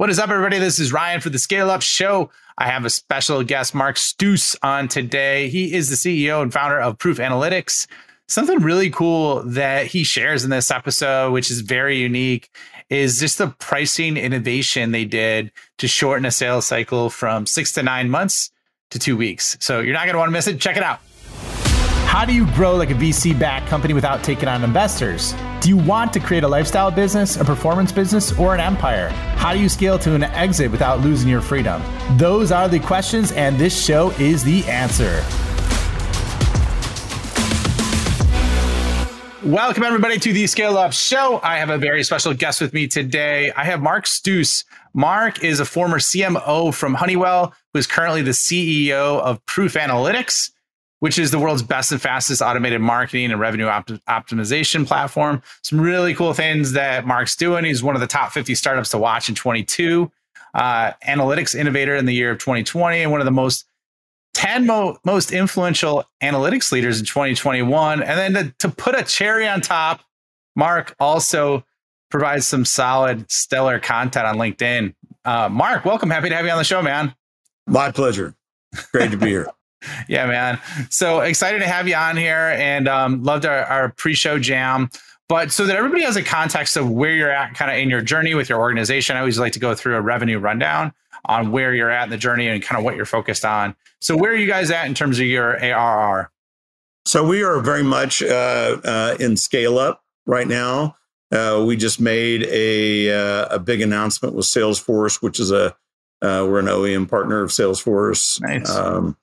What is up, everybody? This is Ryan for the Scale Up Show. I have a special guest, Mark Stouse, on today. He is the CEO and founder of Proof Analytics. Something really cool that he shares in this episode, which is very unique, is just the pricing innovation they did to shorten a sales cycle from six to nine months to two weeks. So you're not going to want to miss it. Check it out. How do you grow like a VC backed company without taking on investors? Do you want to create a lifestyle business, a performance business, or an empire? How do you scale to an exit without losing your freedom? Those are the questions, and this show is the answer. Welcome, everybody, to the Scale Up Show. I have a very special guest with me today. I have Mark Stouse. Mark is a former CMO from Honeywell, who is currently the CEO of Proof Analytics which is the world's best and fastest automated marketing and revenue op- optimization platform. Some really cool things that Mark's doing. He's one of the top 50 startups to watch in 22, uh, analytics innovator in the year of 2020, and one of the most 10 mo- most influential analytics leaders in 2021. And then to, to put a cherry on top, Mark also provides some solid, stellar content on LinkedIn. Uh, Mark, welcome. Happy to have you on the show, man. My pleasure. Great to be here yeah, man. So excited to have you on here and um, loved our, our pre show jam. But so that everybody has a context of where you're at kind of in your journey with your organization, I always like to go through a revenue rundown on where you're at in the journey and kind of what you're focused on. So, where are you guys at in terms of your ARR? So, we are very much uh, uh, in scale up right now. Uh, we just made a, uh, a big announcement with Salesforce, which is a uh, we're an OEM partner of Salesforce. Nice. Um,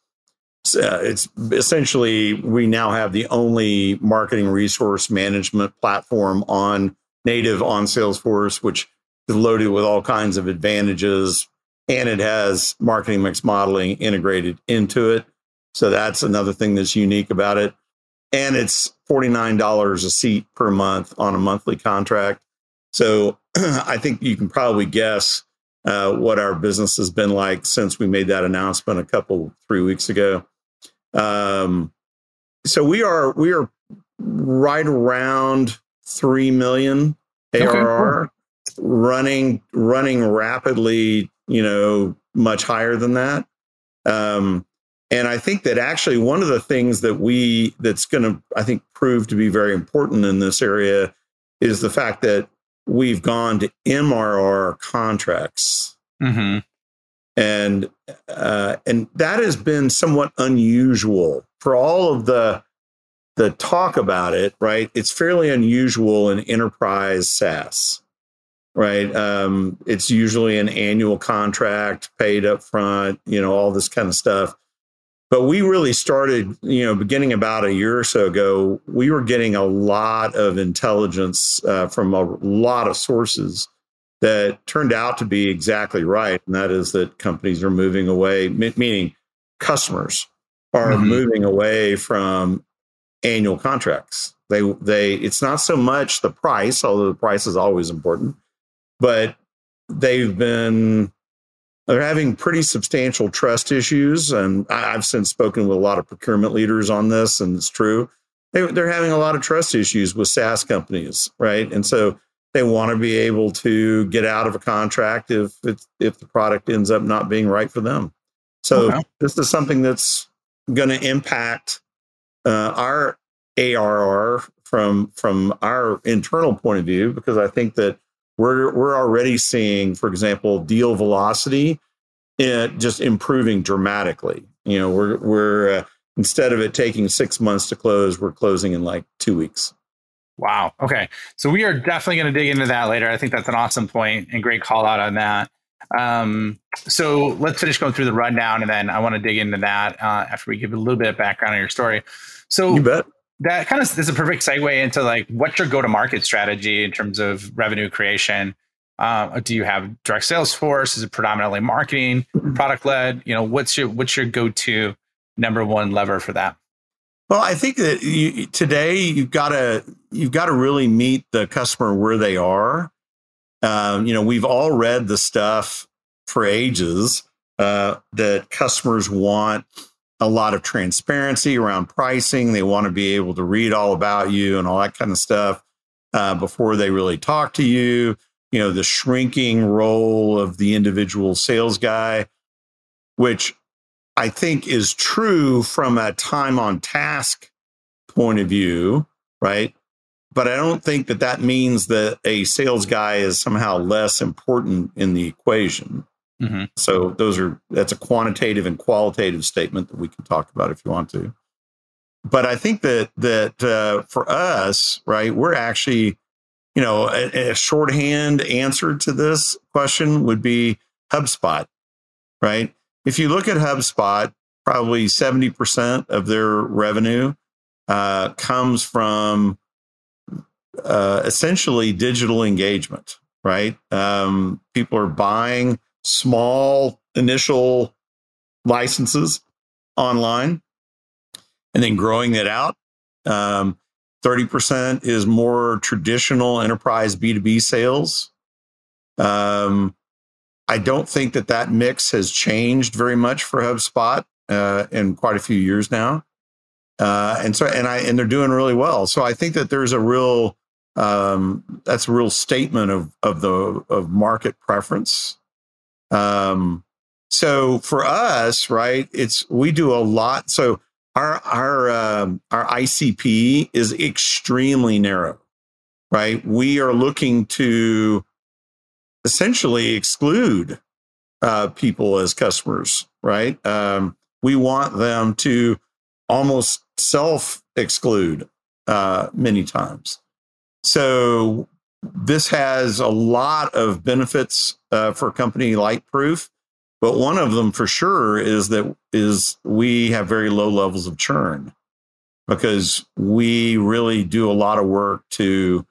uh, it's essentially we now have the only marketing resource management platform on native on Salesforce, which is loaded with all kinds of advantages, and it has marketing mix modeling integrated into it. So that's another thing that's unique about it. And it's $49 a seat per month on a monthly contract. So I think you can probably guess uh, what our business has been like since we made that announcement a couple, three weeks ago. Um, so we are we are right around three million ARR, okay, cool. running running rapidly. You know, much higher than that. Um, and I think that actually one of the things that we that's going to I think prove to be very important in this area is the fact that we've gone to MRR contracts. Mm-hmm and uh, and that has been somewhat unusual for all of the the talk about it. Right, it's fairly unusual in enterprise SaaS. Right, um, it's usually an annual contract, paid up front. You know, all this kind of stuff. But we really started, you know, beginning about a year or so ago. We were getting a lot of intelligence uh, from a lot of sources that turned out to be exactly right. And that is that companies are moving away, meaning customers are mm-hmm. moving away from annual contracts. They, they, it's not so much the price, although the price is always important, but they've been, they're having pretty substantial trust issues. And I've since spoken with a lot of procurement leaders on this, and it's true. They, they're having a lot of trust issues with SaaS companies, right? And so they want to be able to get out of a contract if it's, if the product ends up not being right for them. So okay. this is something that's going to impact uh, our ARR from from our internal point of view because I think that we're we're already seeing, for example, deal velocity it just improving dramatically. You know, we're we're uh, instead of it taking six months to close, we're closing in like two weeks. Wow. Okay. So we are definitely going to dig into that later. I think that's an awesome point and great call out on that. Um, so let's finish going through the rundown and then I want to dig into that uh, after we give a little bit of background on your story. So you bet. that kind of is a perfect segue into like what's your go to market strategy in terms of revenue creation? Uh, do you have direct sales force? Is it predominantly marketing, product led? You know, what's your what's your go to number one lever for that? Well, I think that you, today you've got to you've got to really meet the customer where they are. Um, you know, we've all read the stuff for ages uh, that customers want a lot of transparency around pricing. They want to be able to read all about you and all that kind of stuff uh, before they really talk to you. you know, the shrinking role of the individual sales guy, which I think is true from a time on task point of view, right? But I don't think that that means that a sales guy is somehow less important in the equation. Mm-hmm. So those are that's a quantitative and qualitative statement that we can talk about if you want to. But I think that that uh, for us, right, we're actually, you know, a, a shorthand answer to this question would be HubSpot, right? If you look at HubSpot, probably 70% of their revenue uh, comes from uh, essentially digital engagement, right? Um, people are buying small initial licenses online and then growing that out. Um, 30% is more traditional enterprise B2B sales. Um, I don't think that that mix has changed very much for HubSpot uh, in quite a few years now. Uh, and so, and I, and they're doing really well. So I think that there's a real, um, that's a real statement of, of the, of market preference. Um, so for us, right, it's, we do a lot. So our, our, um, our ICP is extremely narrow, right? We are looking to essentially exclude uh, people as customers, right? Um, we want them to almost self exclude uh, many times. So this has a lot of benefits uh, for company like Proof, but one of them for sure is that is we have very low levels of churn because we really do a lot of work to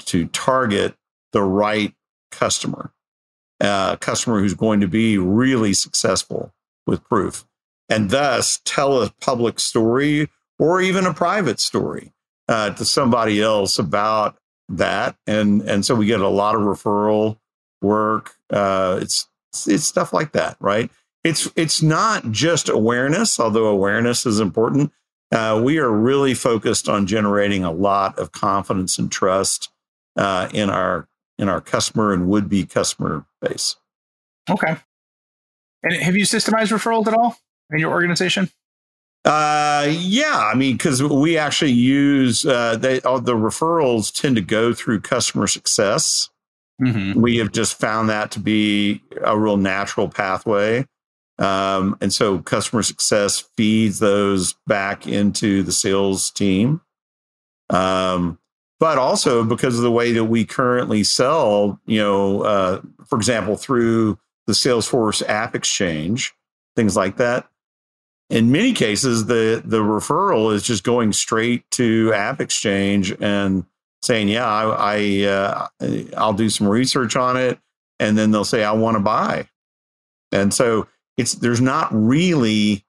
to target the right customer, a uh, customer who's going to be really successful with Proof and thus tell a public story or even a private story uh, to somebody else about that. And and so we get a lot of referral work. Uh, it's it's stuff like that, right? It's it's not just awareness, although awareness is important. Uh, we are really focused on generating a lot of confidence and trust uh, in our in our customer and would be customer base. Okay. And have you systemized referrals at all? in your organization? Uh, yeah, I mean, because we actually use uh, they all the referrals tend to go through customer success. Mm-hmm. We have just found that to be a real natural pathway. Um, and so customer success feeds those back into the sales team. Um, but also because of the way that we currently sell, you know, uh, for example, through the Salesforce App Exchange, things like that. In many cases the the referral is just going straight to app exchange and saying yeah i, I uh, i'll do some research on it and then they'll say i want to buy. And so it's there's not really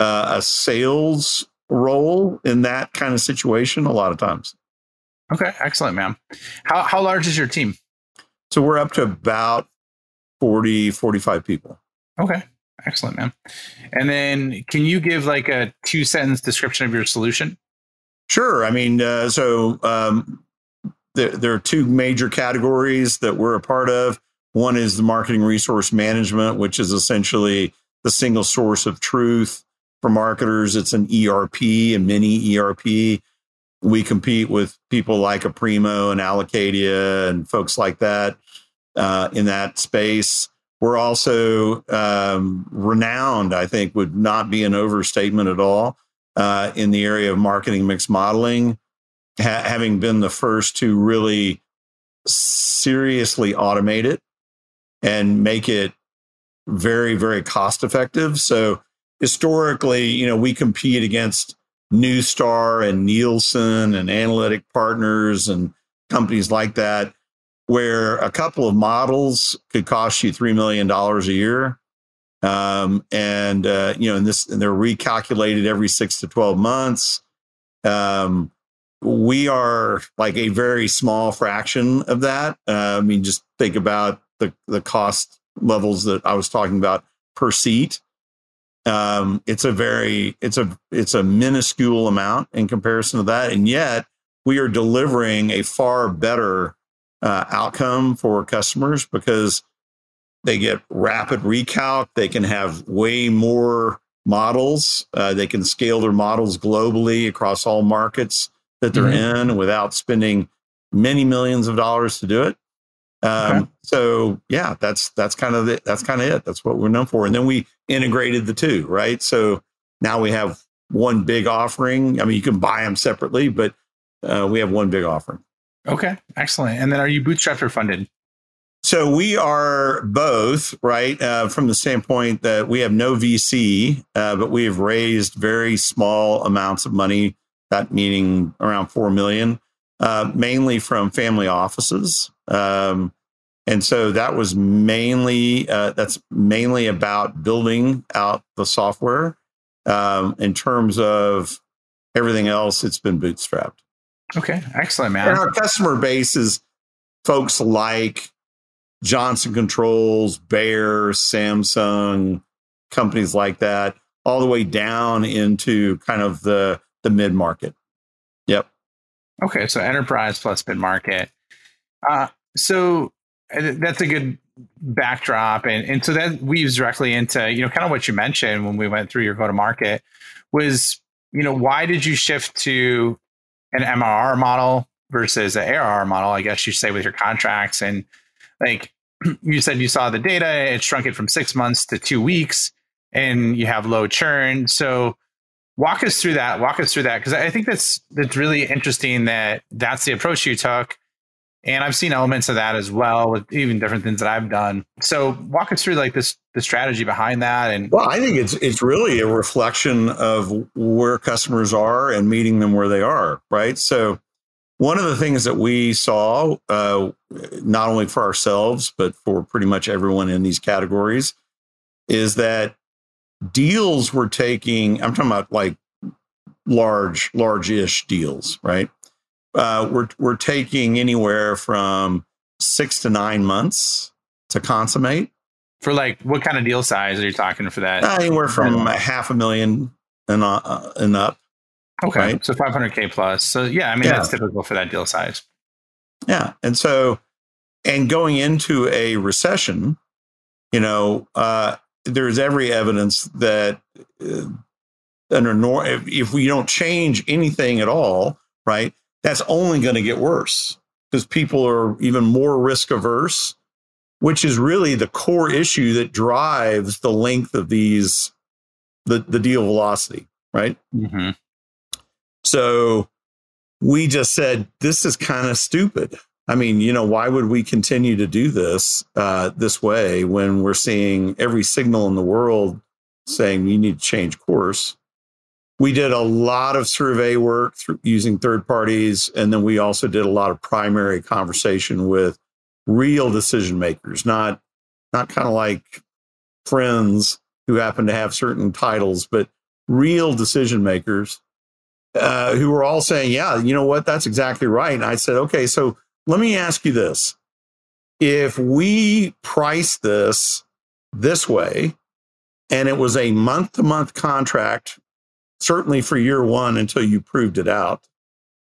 uh, a sales role in that kind of situation a lot of times okay excellent ma'am. how, how large is your team so we're up to about 40 45 people okay Excellent, ma'am. And then can you give like a two sentence description of your solution? Sure. I mean, uh, so um, there, there are two major categories that we're a part of. One is the marketing resource management, which is essentially the single source of truth for marketers. It's an ERP, a mini ERP. We compete with people like Aprimo and Allocadia and folks like that uh, in that space. We're also um, renowned, I think, would not be an overstatement at all, uh, in the area of marketing mix modeling, ha- having been the first to really seriously automate it and make it very, very cost effective. So historically, you know, we compete against Neustar and Nielsen and analytic partners and companies like that where a couple of models could cost you $3 million a year. Um, and, uh, you know, and this, and they're recalculated every six to 12 months. Um, we are like a very small fraction of that. Uh, I mean, just think about the, the cost levels that I was talking about per seat. Um, it's a very, it's a, it's a minuscule amount in comparison to that. And yet we are delivering a far better uh, outcome for customers because they get rapid recalc. They can have way more models. Uh, they can scale their models globally across all markets that they're mm-hmm. in without spending many millions of dollars to do it. Um, okay. So yeah, that's that's kind of it. That's kind of it. That's what we're known for. And then we integrated the two, right? So now we have one big offering. I mean, you can buy them separately, but uh, we have one big offering. Okay, excellent. And then are you bootstrapped or funded? So we are both, right? Uh, from the standpoint that we have no VC, uh, but we have raised very small amounts of money. That meaning around four million, uh, mainly from family offices. Um, and so that was mainly uh, that's mainly about building out the software. Um, in terms of everything else, it's been bootstrapped. Okay, excellent, man. And our customer base is folks like Johnson Controls, Bayer, Samsung, companies like that, all the way down into kind of the the mid market. Yep. Okay, so enterprise plus mid market. Uh, so that's a good backdrop, and and so that weaves directly into you know kind of what you mentioned when we went through your go to market was you know why did you shift to an MRR model versus an ARR model, I guess you say with your contracts. And like you said, you saw the data, it shrunk it from six months to two weeks, and you have low churn. So walk us through that. Walk us through that because I think that's that's really interesting that that's the approach you took. And I've seen elements of that as well with even different things that I've done. So walk us through like this the strategy behind that and Well, I think it's it's really a reflection of where customers are and meeting them where they are, right? So one of the things that we saw, uh, not only for ourselves, but for pretty much everyone in these categories, is that deals were taking, I'm talking about like large, large ish deals, right? Uh, we're we're taking anywhere from six to nine months to consummate. For like, what kind of deal size are you talking for that? Uh, anywhere from a half a million and uh, and up. Okay, right? so 500k plus. So yeah, I mean yeah. that's typical for that deal size. Yeah, and so and going into a recession, you know, uh, there's every evidence that uh, under nor- if, if we don't change anything at all, right, that's only going to get worse because people are even more risk averse, which is really the core issue that drives the length of these, the, the deal velocity, right? Mm-hmm. So we just said, this is kind of stupid. I mean, you know, why would we continue to do this uh, this way when we're seeing every signal in the world saying you need to change course? We did a lot of survey work using third parties and then we also did a lot of primary conversation with real decision makers not not kind of like friends who happen to have certain titles but real decision makers uh, who were all saying yeah you know what? That's exactly right. And i said okay so let me ask you this. If we price this this way and it was a month to month contract certainly for year one until you proved it out,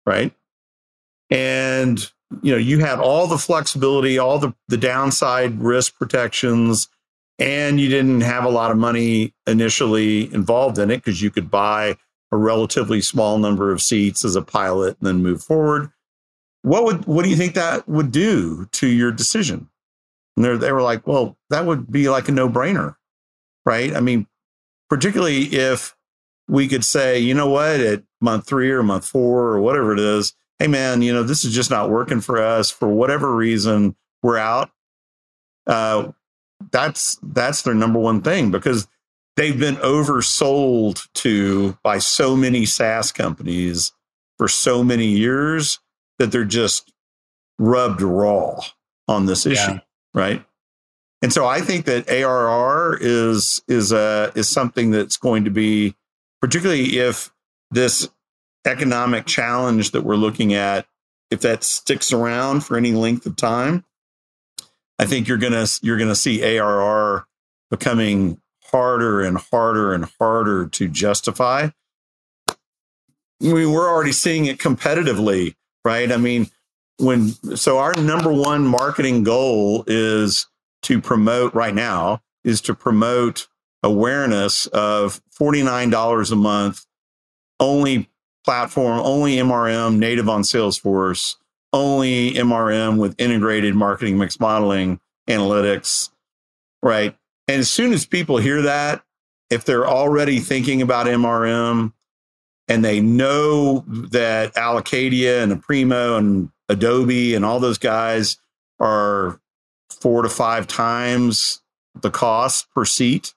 right? And you know, you had all the flexibility, all the, the downside risk protections, and you didn't have a lot of money initially involved in it because you could buy a relatively small number of seats as a pilot and then move forward. What would what do you think that would do to your decision? And they they were like, well, that would be like a no brainer, right? I mean, particularly if we could say, you know what, at month three or month four or whatever it is, hey man, you know, this is just not working for us for whatever reason, we're out. Uh, that's that's their number one thing because they've been oversold to by so many SaaS companies for so many years that they're just rubbed raw on this issue, yeah. right? And so I think that ARR is is a is something that's going to be particularly if this economic challenge that we're looking at, if that sticks around for any length of time, I think you're gonna you're gonna see ARR becoming harder and harder and harder to justify. I mean, we're already seeing it competitively, right? I mean, when so our number one marketing goal is to promote right now is to promote awareness of $49 a month only platform only mrm native on salesforce only mrm with integrated marketing mix modeling analytics right? And as soon as people hear that if they're already thinking about mrm and they know that Allocadia and Aprimo and Adobe and all those guys are four to five times the cost per seat,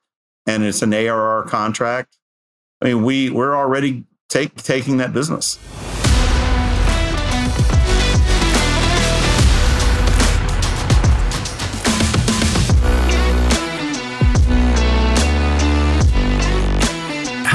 and it's an ARR contract. I mean, we we're already take, taking that business.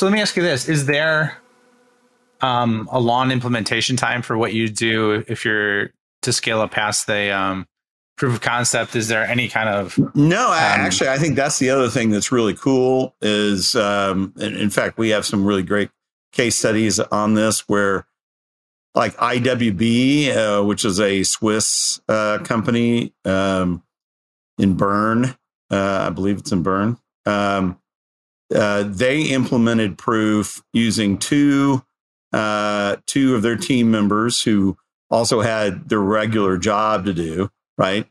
So let me ask you this: Is there um, a long implementation time for what you do if you're to scale up past the um, proof of concept? Is there any kind of no? Um, actually, I think that's the other thing that's really cool. Is um, in, in fact, we have some really great case studies on this where like IWB, uh, which is a Swiss uh, company um, in Bern. Uh, I believe it's in Bern. Um, uh, they implemented proof using two uh, two of their team members who also had their regular job to do right?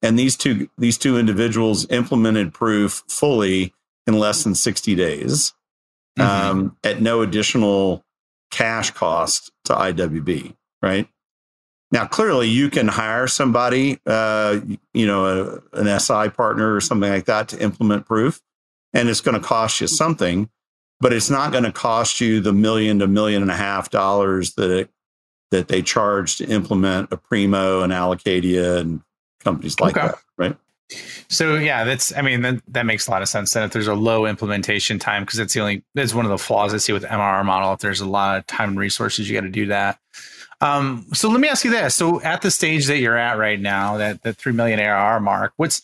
And these two these two individuals implemented proof fully in less than 60 days mm-hmm. um, at no additional cash cost to iwb right? Now clearly you can hire somebody uh, you know a, an si partner or something like that to implement proof and it's going to cost you something, but it's not going to cost you the million to million and a half dollars that it, that they charge to implement Aprimo and Allocadia and companies like okay. that, right? So yeah, that's I mean that, that makes a lot of sense. Then if there's a low implementation time, because that's the only that's one of the flaws I see with MRR model. If there's a lot of time and resources, you got to do that. Um, so let me ask you this: so at the stage that you're at right now, that that three million ARR mark, what's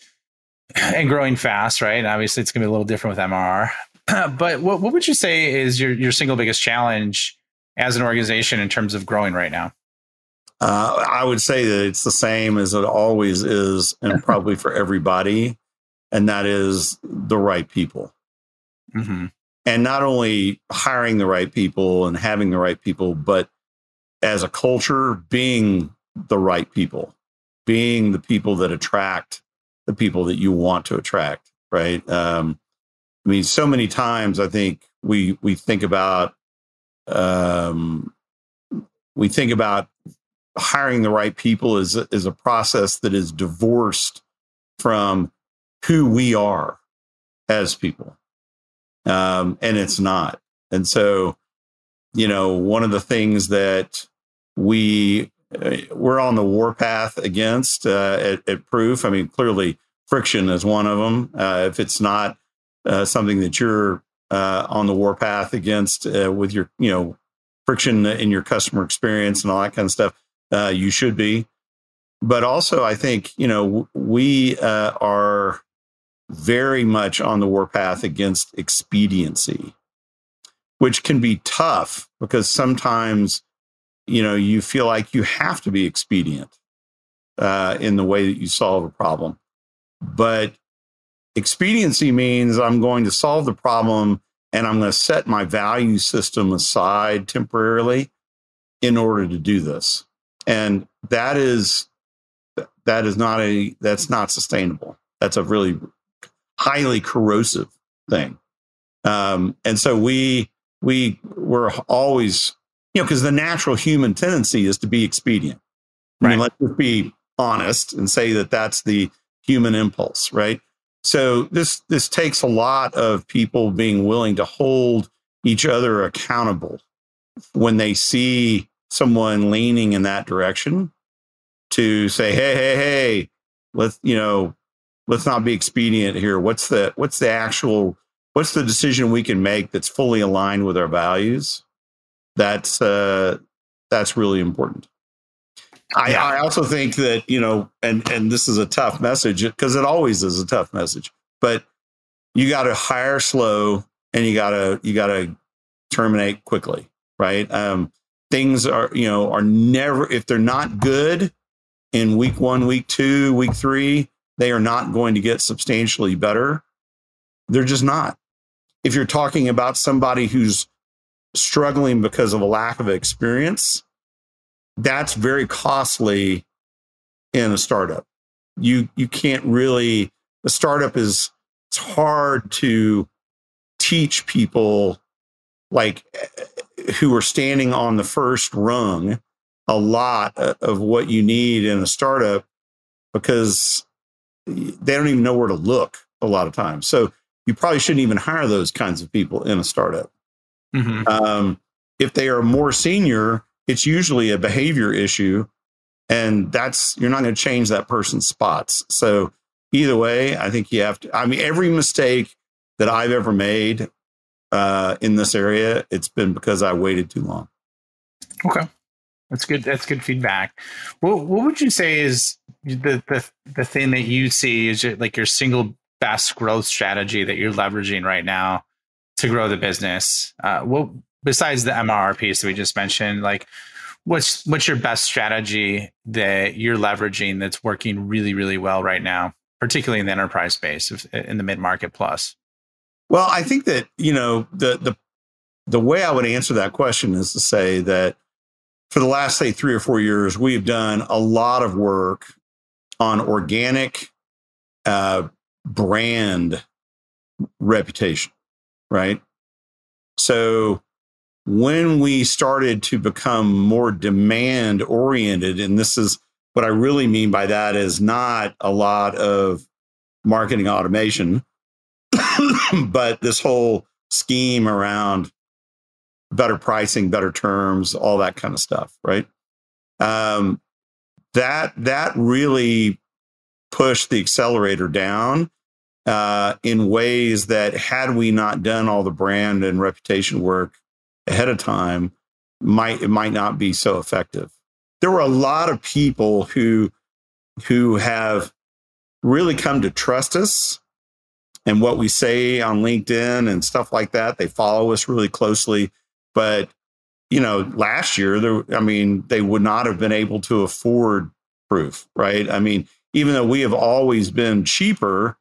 and growing fast, right? And obviously, it's going to be a little different with MRR. but what, what would you say is your, your single biggest challenge as an organization in terms of growing right now? Uh, I would say that it's the same as it always is, and probably for everybody, and that is the right people. Mm-hmm. And not only hiring the right people and having the right people, but as a culture, being the right people, being the people that attract the people that you want to attract, right? Um, I mean, so many times I think we we think about um, we think about hiring the right people is is a process that is divorced from who we are as people, um, and it's not. And so, you know, one of the things that we we're on the warpath against uh, at, at, Proof. I mean, clearly friction is one of them. Uh, if it's not uh, something that you're uh, on the warpath against uh, with your, you know, friction in your customer experience and all that kind of stuff, you should be. But also, I think you know we are very much on the warpath against expediency, which can be tough because sometimes you know you feel like you have to be expedient uh, in the way that you solve a problem. But expediency means i'm going to solve the problem and i'm going to set my value system aside temporarily in order to do this. And that is that is not a that's not sustainable. That's a really highly corrosive thing. Um, and so we we were always you know, because the natural human tendency is to be expedient. Right. I mean, let's just be honest and say that that's the human impulse, right? So this this takes a lot of people being willing to hold each other accountable when they see someone leaning in that direction to say, hey, hey, hey, let's, you know, let's not be expedient here. What's the what's the actual what's the decision we can make that's fully aligned with our values? That's uh that's really important. I, yeah. I also think that, you know, and and this is a tough message because it always is a tough message, but you got to hire slow and you got to you got to terminate quickly, right? Um, things are you know are never if they're not good in week one, week two, week three, they are not going to get substantially better. They're just not. If you're talking about somebody who's struggling because of a lack of experience, that's very costly in a startup. You you can't really a startup is it's hard to teach people like eh, who are standing on the first rung a lot uh, of what you need in a startup because they don't even know where to look a lot of times. So you probably shouldn't even hire those kinds of people in a startup. Mm-hmm. Um, if they are more senior, it's usually a behavior issue, and that's you're not going to change that person's spots. So either way, I think you have to. I mean, every mistake that I've ever made, uh, in this area, it's been because I waited too long. Okay, that's good. That's good feedback. What What would you say is the the the thing that you see is like your single best growth strategy that you're leveraging right now to grow the business? Uh, what besides the MRR piece that we just mentioned, like what's what's your best strategy that you're leveraging that's working really really well right now, particularly in the enterprise space, in the mid market plus? Well, I think that, you know, the the the way I would answer that question is to say that for the last say 3 or 4 years we've done a lot of work on organic uh, brand reputation, right? So when we started to become more demand oriented, and this is what I really mean by that is not a lot of marketing automation, but this whole scheme around better pricing, better terms, all that kind of stuff, right? Um, that that really pushed the accelerator down uh, in ways that had we not done all the brand and reputation work ahead of time, might it might not be so effective. There were a lot of people who who have really come to trust us and what we say on LinkedIn and stuff like that. They follow us really closely. But, you know, last year, there, I mean, they would not have been able to afford proof, right? I mean, even though we have always been cheaper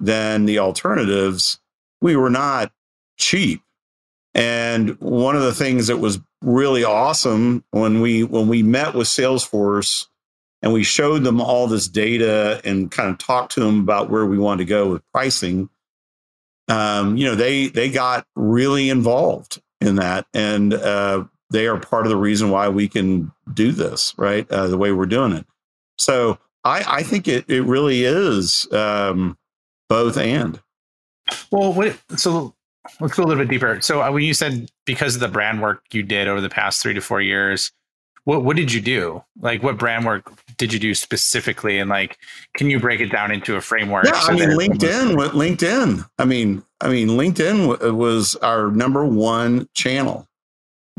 than the alternatives, we were not cheap. And one of the things that was really awesome when we when we met with Salesforce and we showed them all this data and kind of talked to them about where we wanted to go with pricing um, you know they they got really involved in that and uh, they are part of the reason why we can do this right uh, the way we're doing it so i i think it it really is um, both and well what so let's go a little bit deeper so uh, when you said because of the brand work you did over the past three to four years what what did you do? Like what brand work did you do specifically? And like, can you break it down into a framework? Yeah, so I mean, LinkedIn. LinkedIn. I mean, I mean, LinkedIn was our number one channel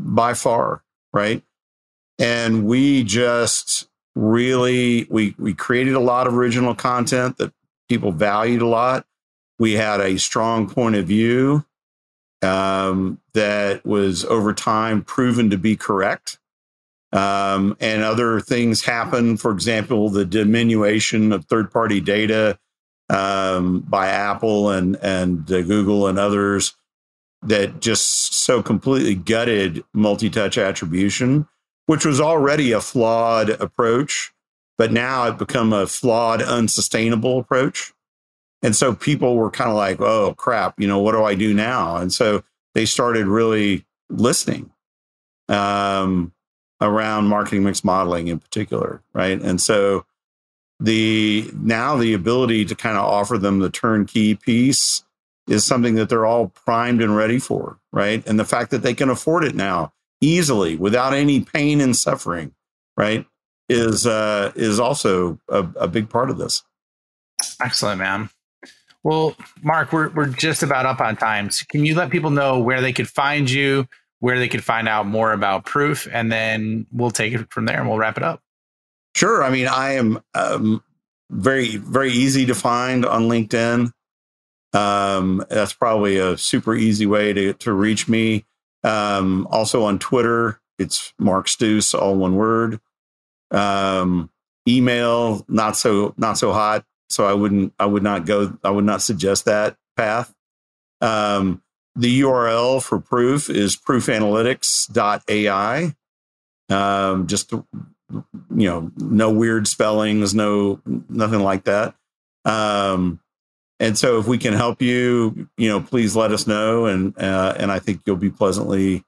by far, right? And we just really we we created a lot of original content that people valued a lot. We had a strong point of view um, that was over time proven to be correct um, and other things happen. For example, the diminution of third party data um, by Apple and, and uh, Google and others that just so completely gutted multi touch attribution, which was already a flawed approach, but now it become a flawed, unsustainable approach. And so people were kind of like, oh crap, you know, what do I do now? And so they started really listening. Um, around marketing mix modeling in particular, right? And so the now the ability to kind of offer them the turnkey piece is something that they're all primed and ready for, right? And the fact that they can afford it now easily without any pain and suffering, right? Is uh, is also a, a big part of this. Excellent, man. Well, Mark, we're we're just about up on time. So can you let people know where they could find you, where they could find out more about Proof, and then we'll take it from there and we'll wrap it up. Sure. I mean, I am um, very very easy to find on LinkedIn. Um, that's probably a super easy way to to reach me. Um, also on Twitter, it's Mark Stouse, all one word. Um, email, not so not so hot. So I wouldn't I would not go I would not suggest that path. Um, the URL for proof is proofanalytics.ai. Um, just you know, no weird spellings, no nothing like that. Um, and so if we can help you, you know, please let us know, and uh, and I think you'll be pleasantly,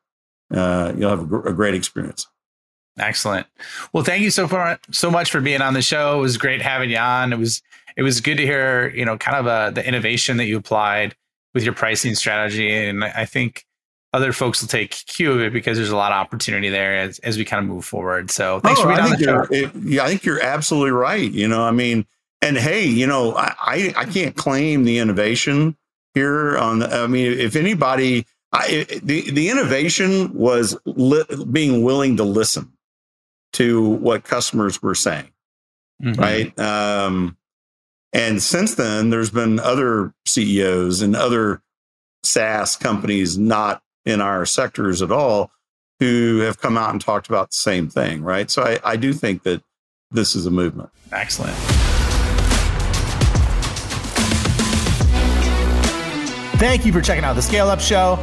uh, you'll have a, gr- a great experience. Excellent. Well, thank you so far so much for being on the show. It was great having you on. It was it was good to hear, you know, kind of uh, the innovation that you applied with your pricing strategy, and I think other folks will take cue of it because there's a lot of opportunity there as, as we kind of move forward. So thanks oh, for being I on the show. It, yeah, I think you're absolutely right. You know, I mean, and hey, you know, I I, can't claim the innovation here. On the, I mean, if anybody, I, the the innovation was li- being willing to listen to what customers were saying, mm-hmm. right? Um, and since then, there's been other CEOs and other SaaS companies not in our sectors at all who have come out and talked about the same thing, right? So I, I do think that this is a movement. Excellent. Thank you for checking out the Scale Up Show.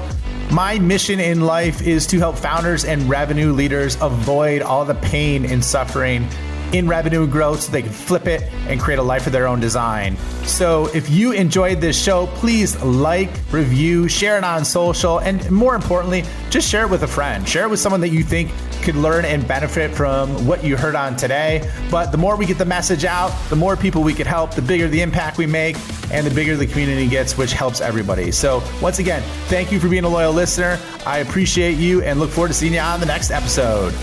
My mission in life is to help founders and revenue leaders avoid all the pain and suffering in revenue growth so they can flip it and create a life of their own design. So if you enjoyed this show, please like, review, share it on social, and more importantly, just share it with a friend. Share it with someone that you think could learn and benefit from what you heard on today. But the more we get the message out, the more people we could help, the bigger the impact we make, and the bigger the community gets, which helps everybody. So, once again, thank you for being a loyal listener. I appreciate you and look forward to seeing you on the next episode.